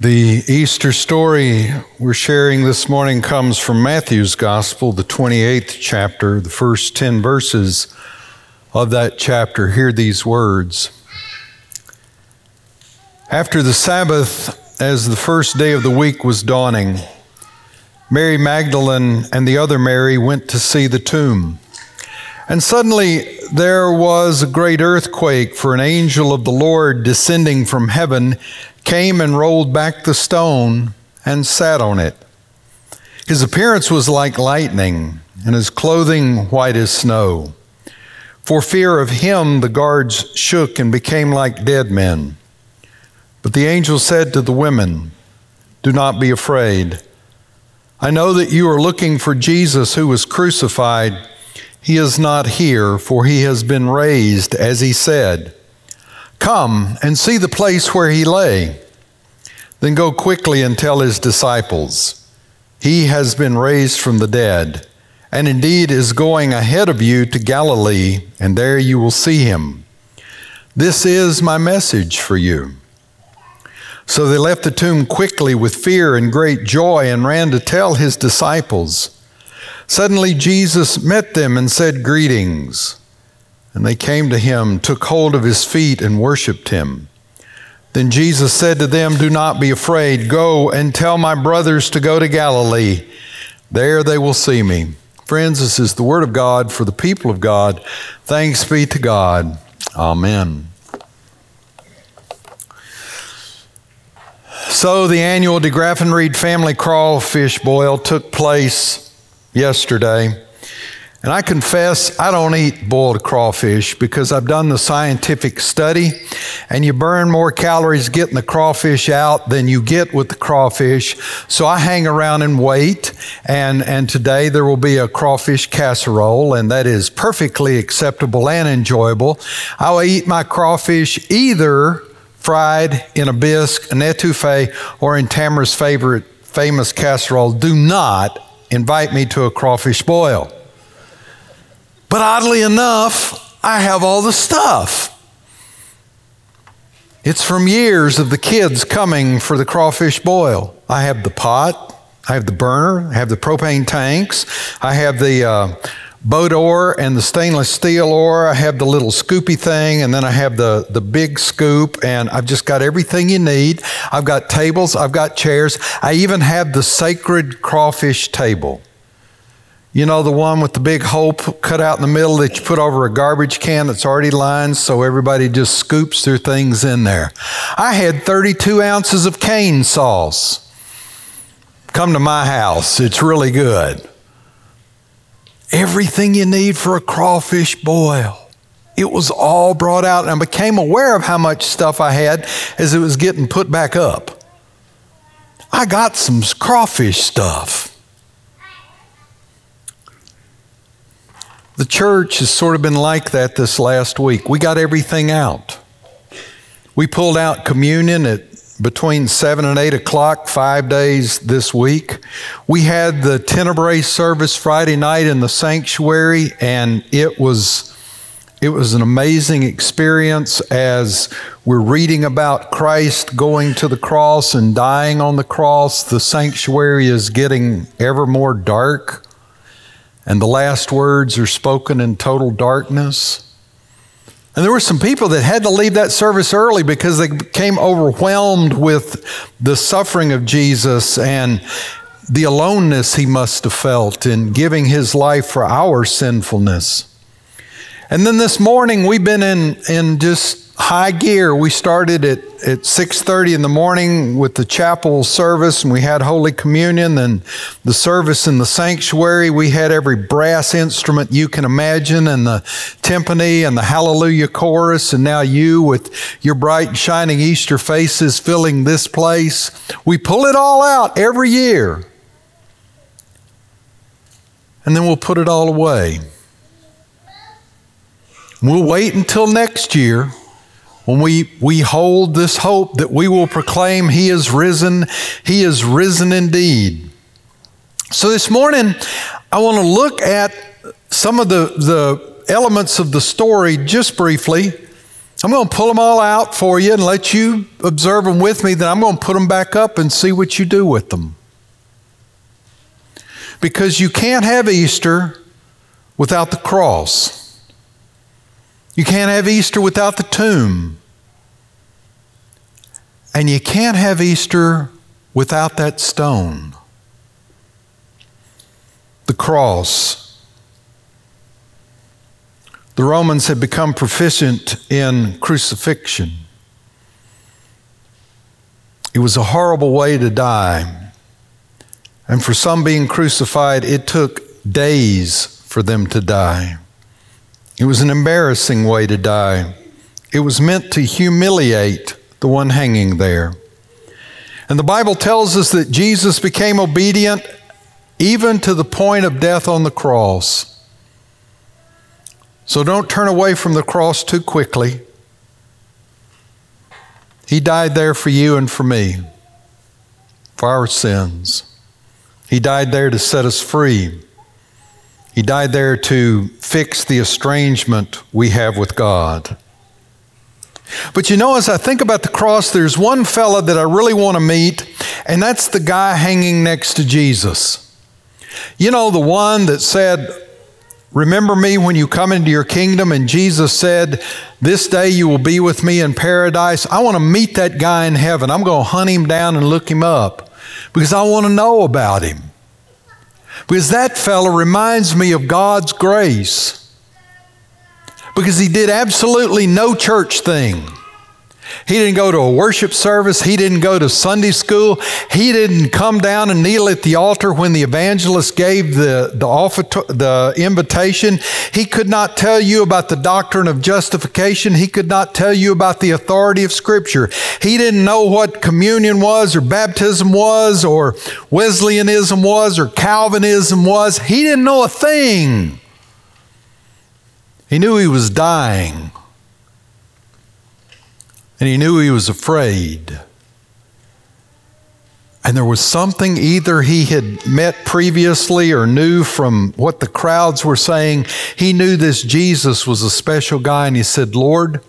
The Easter story we're sharing this morning comes from Matthew's Gospel, the 28th chapter, the first 10 verses of that chapter. Hear these words After the Sabbath, as the first day of the week was dawning, Mary Magdalene and the other Mary went to see the tomb. And suddenly there was a great earthquake, for an angel of the Lord descending from heaven came and rolled back the stone and sat on it. His appearance was like lightning, and his clothing white as snow. For fear of him, the guards shook and became like dead men. But the angel said to the women, Do not be afraid. I know that you are looking for Jesus who was crucified. He is not here, for he has been raised, as he said. Come and see the place where he lay. Then go quickly and tell his disciples, He has been raised from the dead, and indeed is going ahead of you to Galilee, and there you will see him. This is my message for you. So they left the tomb quickly with fear and great joy and ran to tell his disciples. Suddenly Jesus met them and said, Greetings. And they came to him, took hold of his feet, and worshiped him. Then Jesus said to them, Do not be afraid. Go and tell my brothers to go to Galilee. There they will see me. Friends, this is the word of God for the people of God. Thanks be to God. Amen. So, the annual De Graffenried family crawfish boil took place yesterday. And I confess, I don't eat boiled crawfish because I've done the scientific study, and you burn more calories getting the crawfish out than you get with the crawfish. So I hang around and wait, and, and today there will be a crawfish casserole, and that is perfectly acceptable and enjoyable. I will eat my crawfish either fried in a bisque, an etouffee, or in Tamara's favorite famous casserole. Do not invite me to a crawfish boil. But oddly enough, I have all the stuff. It's from years of the kids coming for the crawfish boil. I have the pot, I have the burner, I have the propane tanks, I have the uh, boat oar and the stainless steel oar. I have the little scoopy thing, and then I have the, the big scoop, and I've just got everything you need. I've got tables, I've got chairs. I even have the sacred crawfish table. You know, the one with the big hole cut out in the middle that you put over a garbage can that's already lined so everybody just scoops their things in there. I had 32 ounces of cane sauce. Come to my house, it's really good. Everything you need for a crawfish boil. It was all brought out, and I became aware of how much stuff I had as it was getting put back up. I got some crawfish stuff. The church has sort of been like that this last week. We got everything out. We pulled out communion at between 7 and 8 o'clock, five days this week. We had the Tenebrae service Friday night in the sanctuary, and it was. It was an amazing experience as we're reading about Christ going to the cross and dying on the cross. The sanctuary is getting ever more dark and the last words are spoken in total darkness. And there were some people that had to leave that service early because they became overwhelmed with the suffering of Jesus and the aloneness he must have felt in giving his life for our sinfulness. And then this morning we've been in, in just high gear. We started at, at 6.30 in the morning with the chapel service and we had Holy Communion. Then the service in the sanctuary, we had every brass instrument you can imagine and the timpani and the hallelujah chorus. And now you with your bright and shining Easter faces filling this place. We pull it all out every year. And then we'll put it all away. We'll wait until next year when we, we hold this hope that we will proclaim He is risen, He is risen indeed. So this morning, I want to look at some of the, the elements of the story just briefly, I'm going to pull them all out for you and let you observe them with me. Then I'm going to put them back up and see what you do with them. Because you can't have Easter without the cross. You can't have Easter without the tomb. And you can't have Easter without that stone. The cross. The Romans had become proficient in crucifixion. It was a horrible way to die. And for some being crucified, it took days for them to die. It was an embarrassing way to die. It was meant to humiliate the one hanging there. And the Bible tells us that Jesus became obedient even to the point of death on the cross. So don't turn away from the cross too quickly. He died there for you and for me, for our sins. He died there to set us free. He died there to fix the estrangement we have with God. But you know, as I think about the cross, there's one fella that I really want to meet, and that's the guy hanging next to Jesus. You know, the one that said, Remember me when you come into your kingdom. And Jesus said, This day you will be with me in paradise. I want to meet that guy in heaven. I'm going to hunt him down and look him up because I want to know about him. Because that fella reminds me of God's grace because he did absolutely no church thing. He didn't go to a worship service. He didn't go to Sunday school. He didn't come down and kneel at the altar when the evangelist gave the, the, offer, the invitation. He could not tell you about the doctrine of justification. He could not tell you about the authority of Scripture. He didn't know what communion was or baptism was or Wesleyanism was or Calvinism was. He didn't know a thing. He knew he was dying and he knew he was afraid. And there was something either he had met previously or knew from what the crowds were saying. He knew this Jesus was a special guy, and he said, Lord,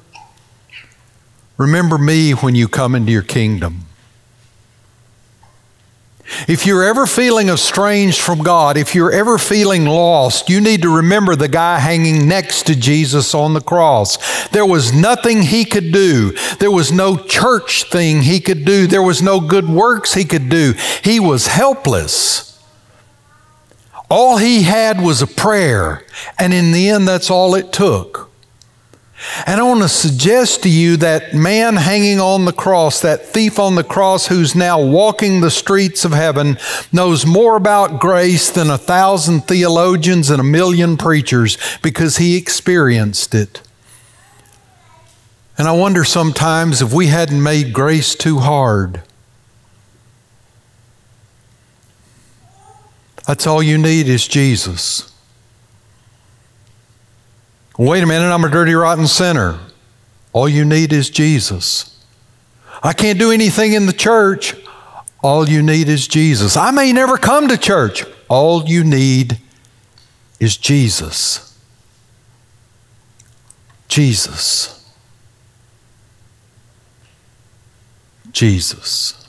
remember me when you come into your kingdom. If you're ever feeling estranged from God, if you're ever feeling lost, you need to remember the guy hanging next to Jesus on the cross. There was nothing he could do. There was no church thing he could do. There was no good works he could do. He was helpless. All he had was a prayer, and in the end, that's all it took. And I want to suggest to you that man hanging on the cross, that thief on the cross who's now walking the streets of heaven, knows more about grace than a thousand theologians and a million preachers because he experienced it. And I wonder sometimes if we hadn't made grace too hard. That's all you need is Jesus. Wait a minute, I'm a dirty, rotten sinner. All you need is Jesus. I can't do anything in the church. All you need is Jesus. I may never come to church. All you need is Jesus. Jesus. Jesus.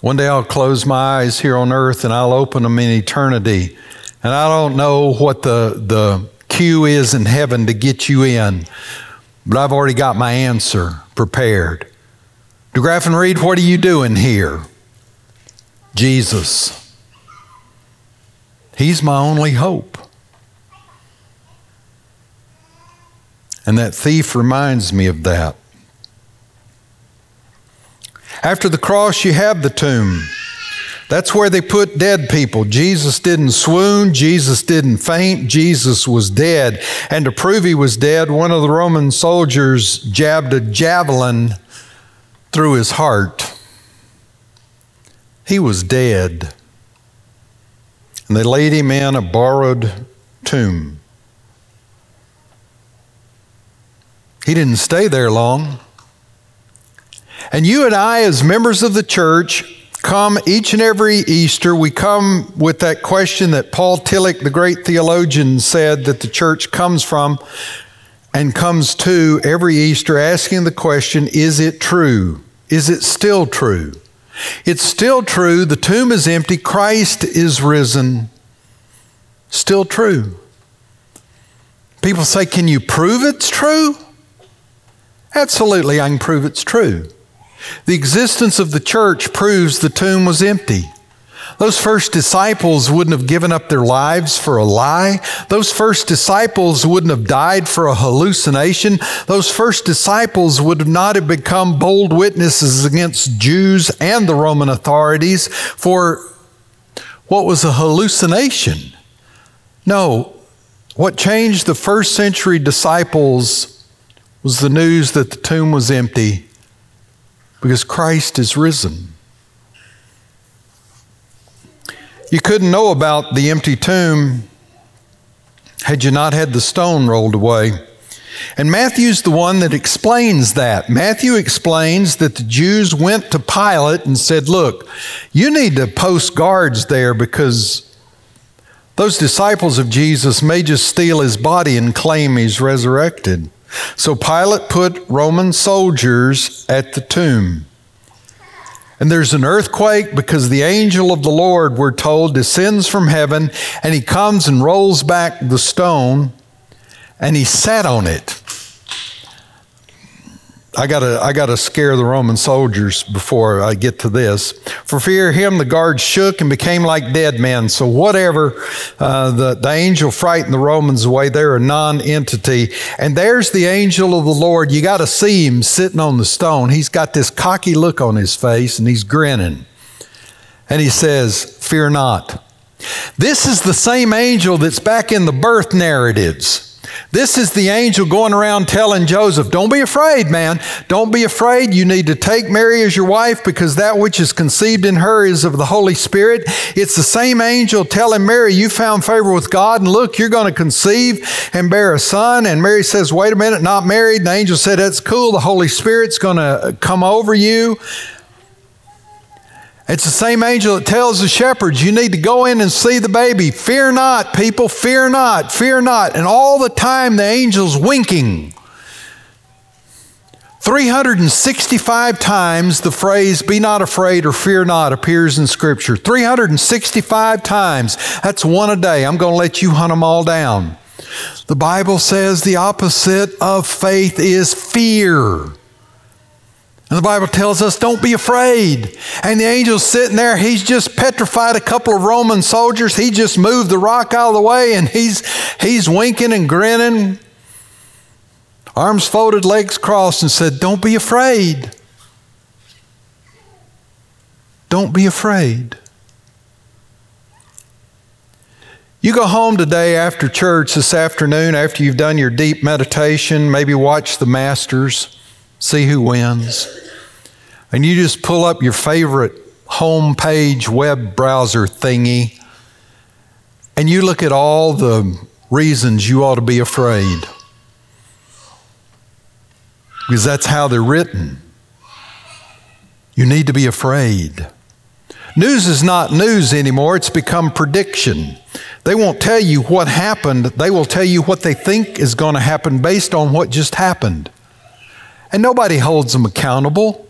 One day I'll close my eyes here on earth and I'll open them in eternity and I don't know what the, the queue is in heaven to get you in, but I've already got my answer prepared. De Graffenried, what are you doing here? Jesus. He's my only hope. And that thief reminds me of that. After the cross, you have the tomb. That's where they put dead people. Jesus didn't swoon, Jesus didn't faint, Jesus was dead. And to prove he was dead, one of the Roman soldiers jabbed a javelin through his heart. He was dead. And they laid him in a borrowed tomb. He didn't stay there long. And you and I, as members of the church, come each and every Easter, we come with that question that Paul Tillich, the great theologian, said that the church comes from and comes to every Easter asking the question Is it true? Is it still true? It's still true. The tomb is empty. Christ is risen. Still true. People say, Can you prove it's true? Absolutely, I can prove it's true. The existence of the church proves the tomb was empty. Those first disciples wouldn't have given up their lives for a lie. Those first disciples wouldn't have died for a hallucination. Those first disciples would not have become bold witnesses against Jews and the Roman authorities for what was a hallucination. No, what changed the first century disciples was the news that the tomb was empty because Christ is risen. You couldn't know about the empty tomb had you not had the stone rolled away. And Matthew's the one that explains that. Matthew explains that the Jews went to Pilate and said, Look, you need to post guards there because those disciples of Jesus may just steal his body and claim he's resurrected. So Pilate put Roman soldiers at the tomb. And there's an earthquake because the angel of the Lord, we're told, descends from heaven and he comes and rolls back the stone and he sat on it. I gotta, I gotta scare the Roman soldiers before I get to this. For fear of him, the guards shook and became like dead men. So whatever, uh, the, the angel frightened the Romans away. They're a non-entity. And there's the angel of the Lord. You gotta see him sitting on the stone. He's got this cocky look on his face and he's grinning. And he says, fear not. This is the same angel that's back in the birth narratives. This is the angel going around telling Joseph, Don't be afraid, man. Don't be afraid. You need to take Mary as your wife because that which is conceived in her is of the Holy Spirit. It's the same angel telling Mary, You found favor with God, and look, you're going to conceive and bear a son. And Mary says, Wait a minute, not married. And the angel said, That's cool. The Holy Spirit's going to come over you. It's the same angel that tells the shepherds, you need to go in and see the baby. Fear not, people, fear not, fear not. And all the time the angel's winking. 365 times the phrase be not afraid or fear not appears in Scripture. 365 times. That's one a day. I'm going to let you hunt them all down. The Bible says the opposite of faith is fear. And the Bible tells us, don't be afraid. And the angel's sitting there. He's just petrified a couple of Roman soldiers. He just moved the rock out of the way and he's, he's winking and grinning, arms folded, legs crossed, and said, Don't be afraid. Don't be afraid. You go home today after church this afternoon, after you've done your deep meditation, maybe watch the Masters see who wins. And you just pull up your favorite home page web browser thingy and you look at all the reasons you ought to be afraid. Because that's how they're written. You need to be afraid. News is not news anymore, it's become prediction. They won't tell you what happened, they will tell you what they think is going to happen based on what just happened and nobody holds them accountable.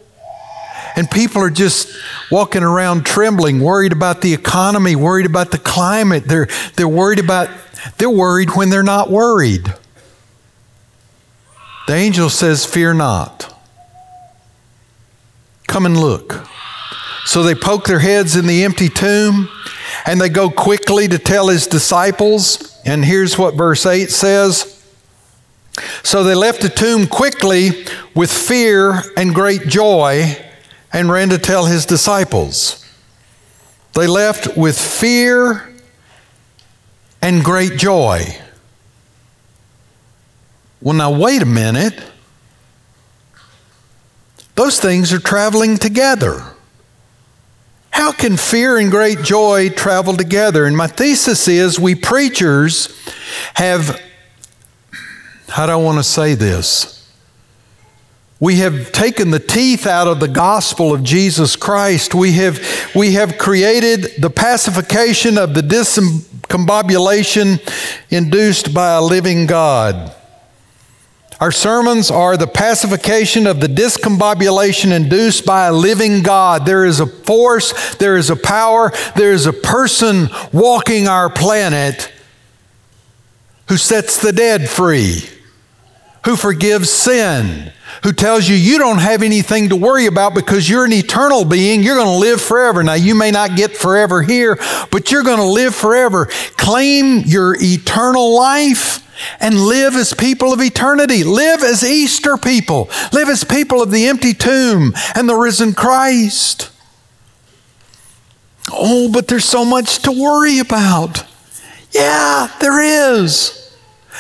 And people are just walking around trembling, worried about the economy, worried about the climate. They're, they're worried about, they're worried when they're not worried. The angel says, Fear not. Come and look. So they poke their heads in the empty tomb and they go quickly to tell his disciples. And here's what verse 8 says so they left the tomb quickly with fear and great joy and ran to tell his disciples. They left with fear and great joy. Well, now, wait a minute. Those things are traveling together. How can fear and great joy travel together? And my thesis is we preachers have how do I want to say this? We have taken the teeth out of the gospel of Jesus Christ. We have, we have created the pacification of the discombobulation induced by a living God. Our sermons are the pacification of the discombobulation induced by a living God. There is a force, there is a power, there is a person walking our planet who sets the dead free, who forgives sin, who tells you you don't have anything to worry about because you're an eternal being. You're going to live forever. Now, you may not get forever here, but you're going to live forever. Claim your eternal life and live as people of eternity. Live as Easter people. Live as people of the empty tomb and the risen Christ. Oh, but there's so much to worry about. Yeah, there is.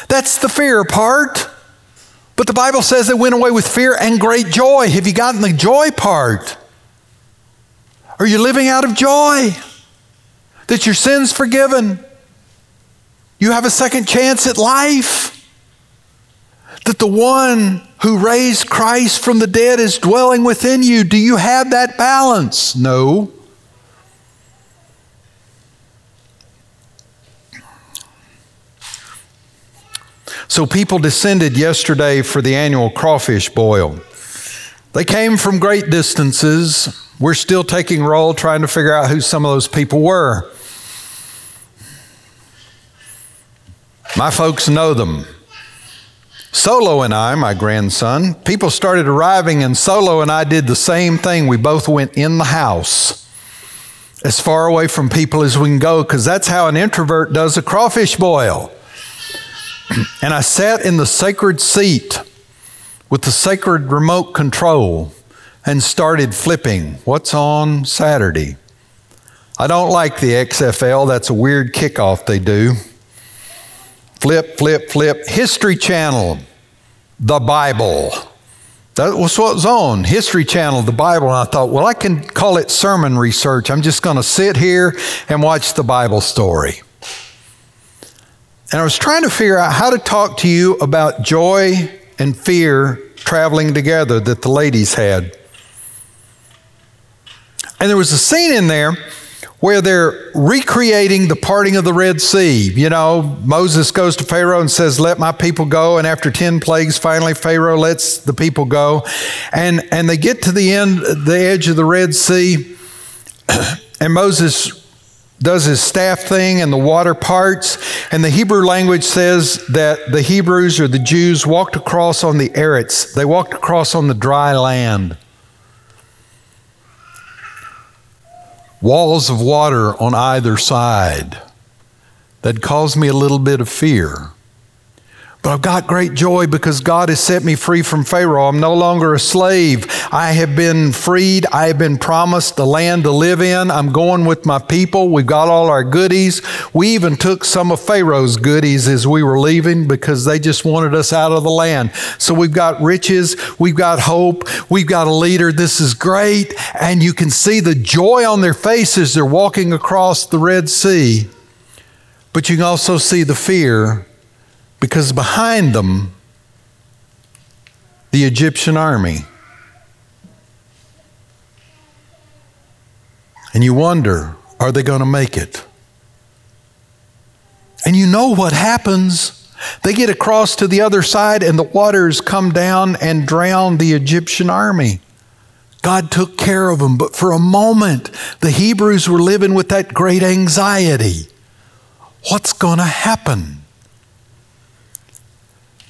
That's the fear part. But the Bible says they went away with fear and great joy. Have you gotten the joy part? Are you living out of joy? That your sin's forgiven? You have a second chance at life. That the one who raised Christ from the dead is dwelling within you. Do you have that balance? No. So people descended yesterday for the annual crawfish boil. They came from great distances. We're still taking roll trying to figure out who some of those people were. My folks know them. Solo and I, my grandson, people started arriving, and Solo and I did the same thing. We both went in the house as far away from people as we can go because that's how an introvert does a crawfish boil. and I sat in the sacred seat with the sacred remote control and started flipping what's on Saturday. I don't like the XFL, that's a weird kickoff they do. Flip, flip, flip. History Channel, the Bible. That was what was on History Channel, the Bible. And I thought, well, I can call it sermon research. I'm just going to sit here and watch the Bible story. And I was trying to figure out how to talk to you about joy and fear traveling together that the ladies had. And there was a scene in there where they're recreating the parting of the Red Sea. You know, Moses goes to Pharaoh and says, Let my people go. And after 10 plagues, finally Pharaoh lets the people go. And, and they get to the end, the edge of the Red Sea, and Moses does his staff thing and the water parts. And the Hebrew language says that the Hebrews or the Jews walked across on the Eretz, they walked across on the dry land. walls of water on either side that caused me a little bit of fear. But I've got great joy because God has set me free from Pharaoh. I'm no longer a slave. I have been freed. I have been promised the land to live in. I'm going with my people. We've got all our goodies. We even took some of Pharaoh's goodies as we were leaving because they just wanted us out of the land. So we've got riches. We've got hope. We've got a leader. This is great. And you can see the joy on their faces. They're walking across the Red Sea. But you can also see the fear because behind them, the Egyptian army. And you wonder, are they going to make it? And you know what happens. They get across to the other side, and the waters come down and drown the Egyptian army. God took care of them, but for a moment, the Hebrews were living with that great anxiety. What's going to happen?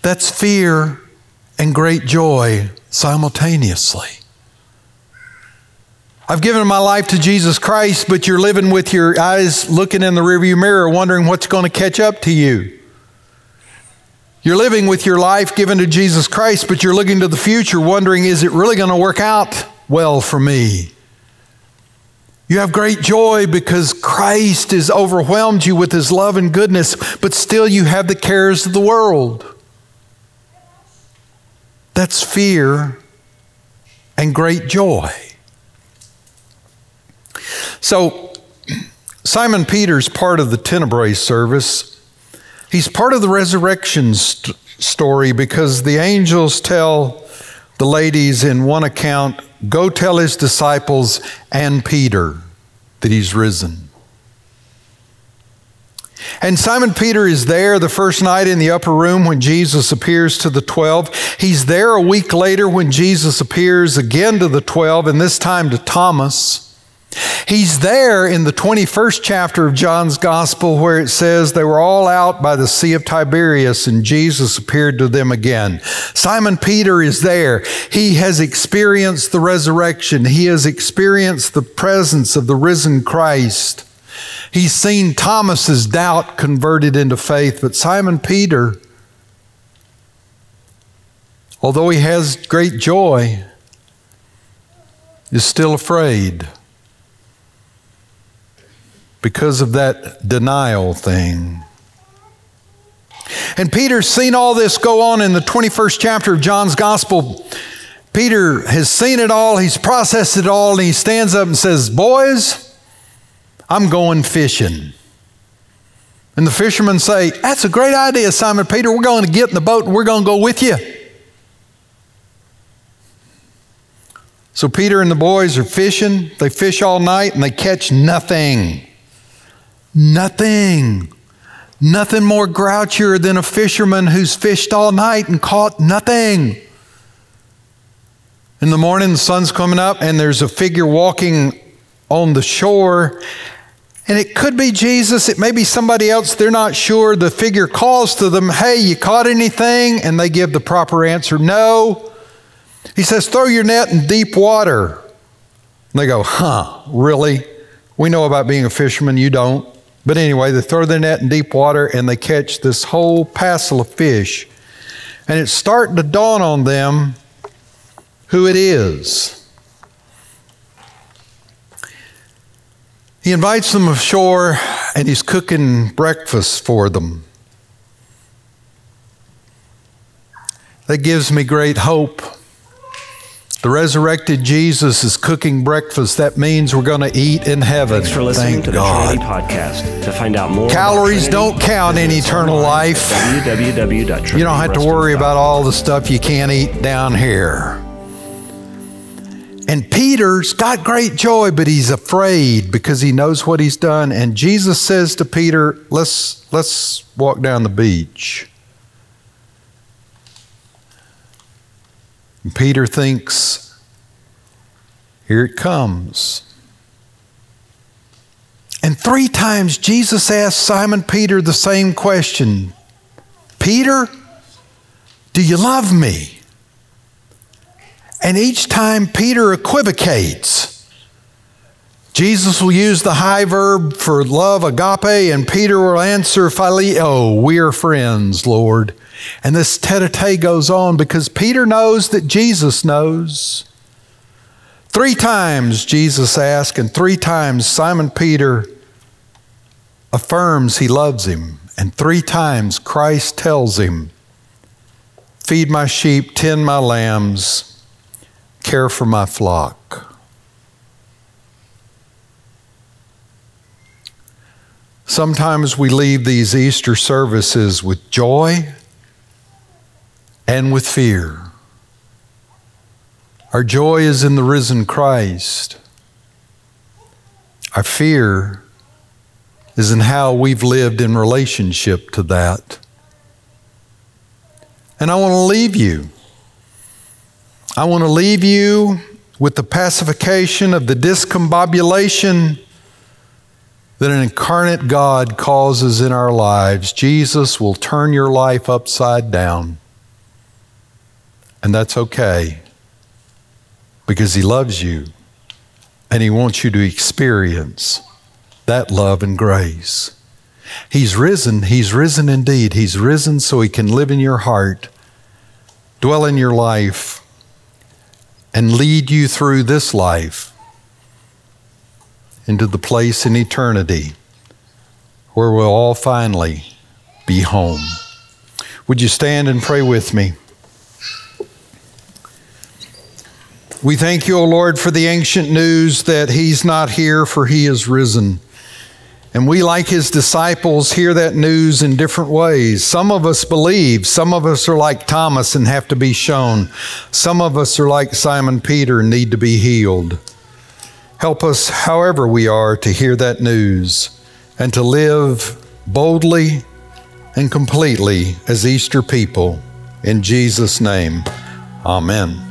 That's fear and great joy simultaneously. I've given my life to Jesus Christ, but you're living with your eyes looking in the rearview mirror, wondering what's going to catch up to you. You're living with your life given to Jesus Christ, but you're looking to the future, wondering, is it really going to work out well for me? You have great joy because Christ has overwhelmed you with his love and goodness, but still you have the cares of the world. That's fear and great joy. So, Simon Peter's part of the Tenebrae service. He's part of the resurrection st- story because the angels tell the ladies in one account, Go tell his disciples and Peter that he's risen. And Simon Peter is there the first night in the upper room when Jesus appears to the 12. He's there a week later when Jesus appears again to the 12, and this time to Thomas. He's there in the 21st chapter of John's Gospel where it says they were all out by the Sea of Tiberias and Jesus appeared to them again. Simon Peter is there. He has experienced the resurrection, he has experienced the presence of the risen Christ. He's seen Thomas's doubt converted into faith, but Simon Peter, although he has great joy, is still afraid because of that denial thing. And Peter's seen all this go on in the 21st chapter of John's Gospel. Peter has seen it all, he's processed it all, and he stands up and says, Boys, I'm going fishing. And the fishermen say, That's a great idea, Simon Peter. We're going to get in the boat and we're going to go with you. So Peter and the boys are fishing. They fish all night and they catch nothing. Nothing. Nothing more grouchier than a fisherman who's fished all night and caught nothing. In the morning, the sun's coming up, and there's a figure walking on the shore, and it could be Jesus, it may be somebody else, they're not sure. The figure calls to them, Hey, you caught anything? And they give the proper answer, No. He says, Throw your net in deep water. And they go, Huh, really? We know about being a fisherman, you don't. But anyway, they throw their net in deep water and they catch this whole passel of fish. And it's starting to dawn on them who it is. He invites them ashore and he's cooking breakfast for them. That gives me great hope. The resurrected Jesus is cooking breakfast. That means we're going to eat in heaven. Thanks for listening Thank to God. the Trinity Podcast. To find out more, Calories Trinity, don't count in eternal life. You don't have to worry about all the stuff you can't eat down here. And Peter's got great joy, but he's afraid because he knows what he's done. And Jesus says to Peter, Let's, let's walk down the beach. And Peter thinks, Here it comes. And three times Jesus asked Simon Peter the same question Peter, do you love me? And each time Peter equivocates. Jesus will use the high verb for love, agape, and Peter will answer phileo, we are friends, Lord. And this tete-a-tete goes on because Peter knows that Jesus knows. Three times Jesus asks, and three times Simon Peter affirms he loves him. And three times Christ tells him, Feed my sheep, tend my lambs, care for my flock. Sometimes we leave these Easter services with joy and with fear. Our joy is in the risen Christ. Our fear is in how we've lived in relationship to that. And I want to leave you I want to leave you with the pacification of the discombobulation that an incarnate God causes in our lives. Jesus will turn your life upside down. And that's okay because He loves you and He wants you to experience that love and grace. He's risen. He's risen indeed. He's risen so He can live in your heart, dwell in your life and lead you through this life into the place in eternity where we'll all finally be home. Would you stand and pray with me? We thank you, O Lord, for the ancient news that He's not here, for He is risen. And we, like his disciples, hear that news in different ways. Some of us believe. Some of us are like Thomas and have to be shown. Some of us are like Simon Peter and need to be healed. Help us, however we are, to hear that news and to live boldly and completely as Easter people. In Jesus' name, amen.